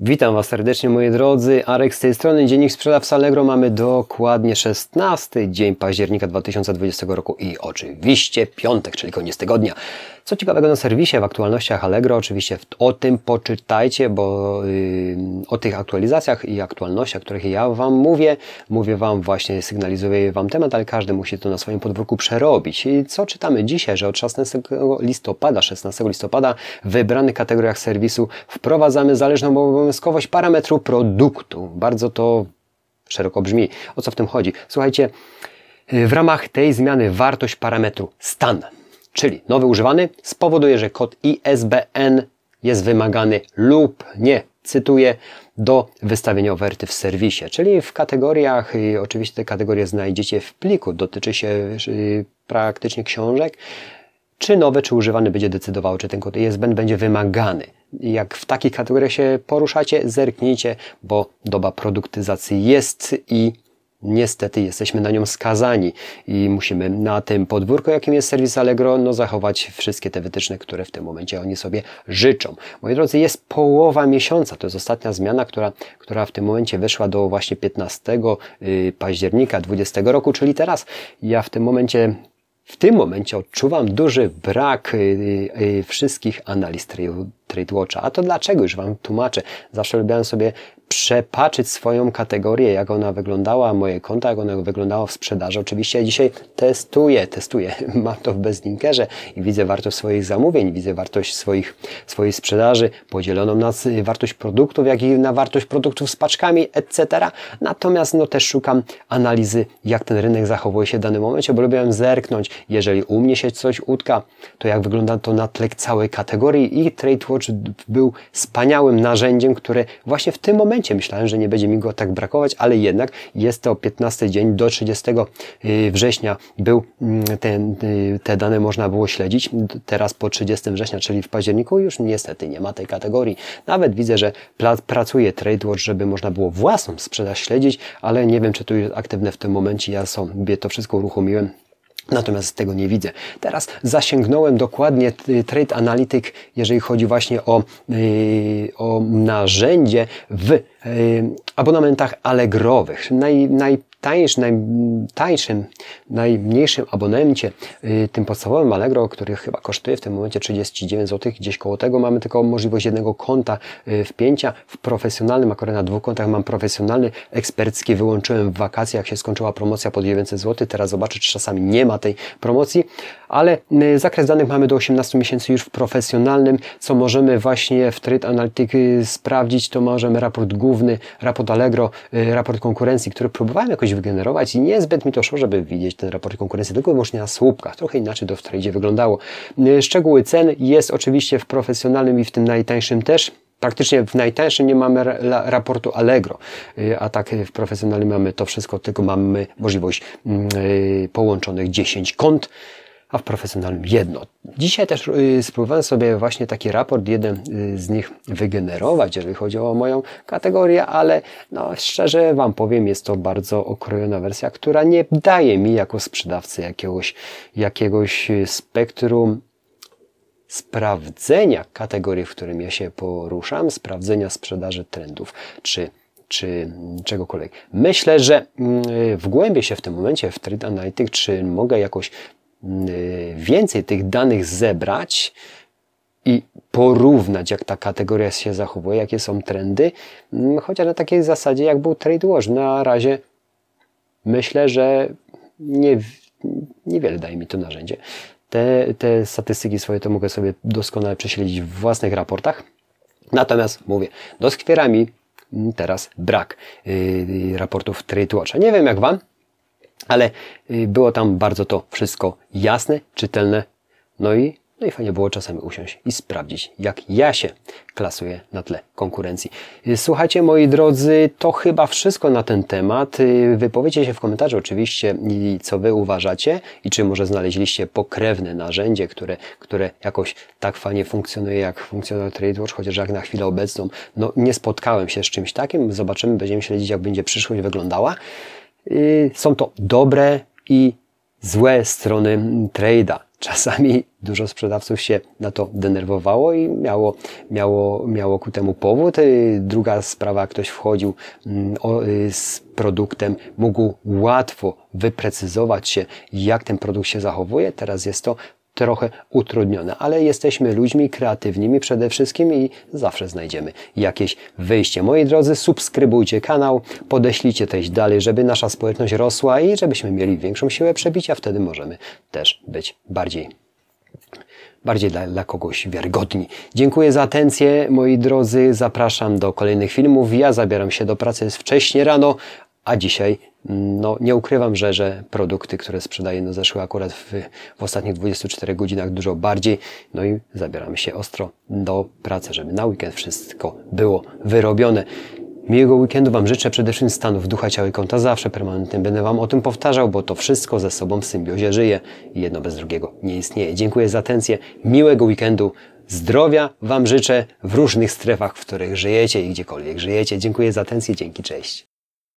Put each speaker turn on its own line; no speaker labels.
Witam Was serdecznie moi drodzy, Arek z tej strony, Dziennik Sprzedaw z Allegro, mamy dokładnie 16 dzień października 2020 roku i oczywiście piątek, czyli koniec tygodnia. Co ciekawego na serwisie w aktualnościach Allegro, oczywiście o tym poczytajcie, bo yy, o tych aktualizacjach i aktualnościach, których ja Wam mówię, mówię Wam właśnie, sygnalizuję Wam temat, ale każdy musi to na swoim podwórku przerobić. I co czytamy dzisiaj, że od 16 listopada, 16 listopada w wybranych kategoriach serwisu wprowadzamy zależną obowiązkowość parametru produktu. Bardzo to szeroko brzmi. O co w tym chodzi? Słuchajcie, w ramach tej zmiany wartość parametru stan, czyli nowy używany, spowoduje, że kod ISBN jest wymagany lub nie, cytuję, do wystawienia oferty w serwisie, czyli w kategoriach, i oczywiście te kategorie znajdziecie w pliku, dotyczy się y, praktycznie książek, czy nowy, czy używany będzie decydował, czy ten kod ISBN będzie wymagany. Jak w takich kategoriach się poruszacie, zerknijcie, bo doba produktyzacji jest i niestety jesteśmy na nią skazani i musimy na tym podwórku, jakim jest serwis Allegro, no zachować wszystkie te wytyczne, które w tym momencie oni sobie życzą. Moi drodzy, jest połowa miesiąca, to jest ostatnia zmiana, która, która w tym momencie weszła do właśnie 15 y, października 2020 roku, czyli teraz. Ja w tym momencie w tym momencie odczuwam duży brak y, y, wszystkich analiz TradeWatcha. A to dlaczego? Już Wam tłumaczę. Zawsze lubiłem sobie przepaczyć swoją kategorię, jak ona wyglądała, moje konta, jak ona wyglądała w sprzedaży. Oczywiście dzisiaj testuję, testuję. Mam to w bezlinkerze i widzę wartość swoich zamówień, widzę wartość swoich, swojej sprzedaży podzieloną na wartość produktów, jak i na wartość produktów z paczkami, etc. Natomiast no też szukam analizy, jak ten rynek zachowuje się w danym momencie, bo lubiłem zerknąć, jeżeli u mnie się coś utka, to jak wygląda to na tle całej kategorii i TradeWatch był wspaniałym narzędziem, które właśnie w tym momencie momencie myślałem, że nie będzie mi go tak brakować, ale jednak jest to 15 dzień do 30 y, września był mm, ten, y, te dane można było śledzić. Teraz po 30 września, czyli w październiku już niestety nie ma tej kategorii. Nawet widzę, że pracuje TradeWatch, żeby można było własną sprzedaż śledzić, ale nie wiem, czy to jest aktywne w tym momencie. Ja sobie to wszystko uruchomiłem Natomiast tego nie widzę. Teraz zasięgnąłem dokładnie Trade Analytic, jeżeli chodzi właśnie o, yy, o narzędzie w yy, abonamentach Allegrowych. Naj, naj, najtańszym, najtańszym, najmniejszym abonencie, y, tym podstawowym Allegro, który chyba kosztuje w tym momencie 39 zł, gdzieś koło tego mamy tylko możliwość jednego konta y, wpięcia. W profesjonalnym, akurat na dwóch kontach mam profesjonalny, ekspercki, wyłączyłem w wakacje, jak się skończyła promocja po 900 zł. Teraz zobaczę, czy czasami nie ma tej promocji, ale y, zakres danych mamy do 18 miesięcy już w profesjonalnym, co możemy właśnie w Trade Analytics sprawdzić, to możemy raport główny, raport Allegro, raport konkurencji, który próbowałem jakoś wygenerować i niezbyt mi to szło, żeby widzieć ten raport konkurencji, tylko wyłącznie na słupkach. Trochę inaczej to w tradzie wyglądało. Y, szczegóły cen jest oczywiście w profesjonalnym i w tym najtańszym też. Praktycznie w najtańszym nie mamy raportu Allegro, y, a tak w profesjonalnym mamy to wszystko, tylko mamy możliwość mm, y, połączonych 10 kont a w profesjonalnym jedno. Dzisiaj też y, spróbowałem sobie właśnie taki raport, jeden y, z nich wygenerować, jeżeli chodzi o moją kategorię, ale no, szczerze Wam powiem, jest to bardzo okrojona wersja, która nie daje mi jako sprzedawcy jakiegoś, jakiegoś y, spektrum sprawdzenia kategorii, w którym ja się poruszam, sprawdzenia sprzedaży trendów, czy czy czegokolwiek. Myślę, że mm, wgłębię się w tym momencie w Trade Analytics, czy mogę jakoś Y, więcej tych danych zebrać i porównać, jak ta kategoria się zachowuje, jakie są trendy, mm, chociaż na takiej zasadzie, jak był TradeWatch. Na razie myślę, że nie, niewiele daje mi to narzędzie. Te, te statystyki swoje to mogę sobie doskonale prześledzić w własnych raportach. Natomiast mówię, doskwiera mi teraz brak yy, raportów TradeWatcha. Nie wiem jak Wam, ale y, było tam bardzo to wszystko jasne, czytelne, no i, no i fajnie było czasami usiąść i sprawdzić, jak ja się klasuję na tle konkurencji. Y, słuchajcie, moi drodzy, to chyba wszystko na ten temat. Y, wypowiedzcie się w komentarzu oczywiście, co Wy uważacie i czy może znaleźliście pokrewne narzędzie, które, które jakoś tak fajnie funkcjonuje, jak funkcjonuje TradeWatch, chociaż jak na chwilę obecną, no nie spotkałem się z czymś takim. Zobaczymy, będziemy śledzić, jak będzie przyszłość wyglądała. Y, są to dobre i złe strony trade'a. Czasami dużo sprzedawców się na to denerwowało i miało, miało, miało ku temu powód. Druga sprawa, ktoś wchodził mm, y, z produktem, mógł łatwo wyprecyzować się, jak ten produkt się zachowuje. Teraz jest to trochę utrudnione, ale jesteśmy ludźmi kreatywnymi przede wszystkim i zawsze znajdziemy jakieś wyjście. Moi drodzy, subskrybujcie kanał, podeślijcie treść dalej, żeby nasza społeczność rosła i żebyśmy mieli większą siłę przebicia, wtedy możemy też być bardziej bardziej dla, dla, kogoś wiarygodni. Dziękuję za atencję, moi drodzy. Zapraszam do kolejnych filmów. Ja zabieram się do pracy wcześnie rano, a dzisiaj no, nie ukrywam, że, że produkty, które sprzedaję, no, zeszły akurat w, w ostatnich 24 godzinach dużo bardziej. No i zabieramy się ostro do pracy, żeby na weekend wszystko było wyrobione. Miłego weekendu Wam życzę przede wszystkim stanów ducha, ciała i konta zawsze permanentnie. Będę Wam o tym powtarzał, bo to wszystko ze sobą w symbiozie żyje i jedno bez drugiego nie istnieje. Dziękuję za atencję. Miłego weekendu. Zdrowia Wam życzę w różnych strefach, w których żyjecie i gdziekolwiek żyjecie. Dziękuję za atencję. Dzięki, cześć.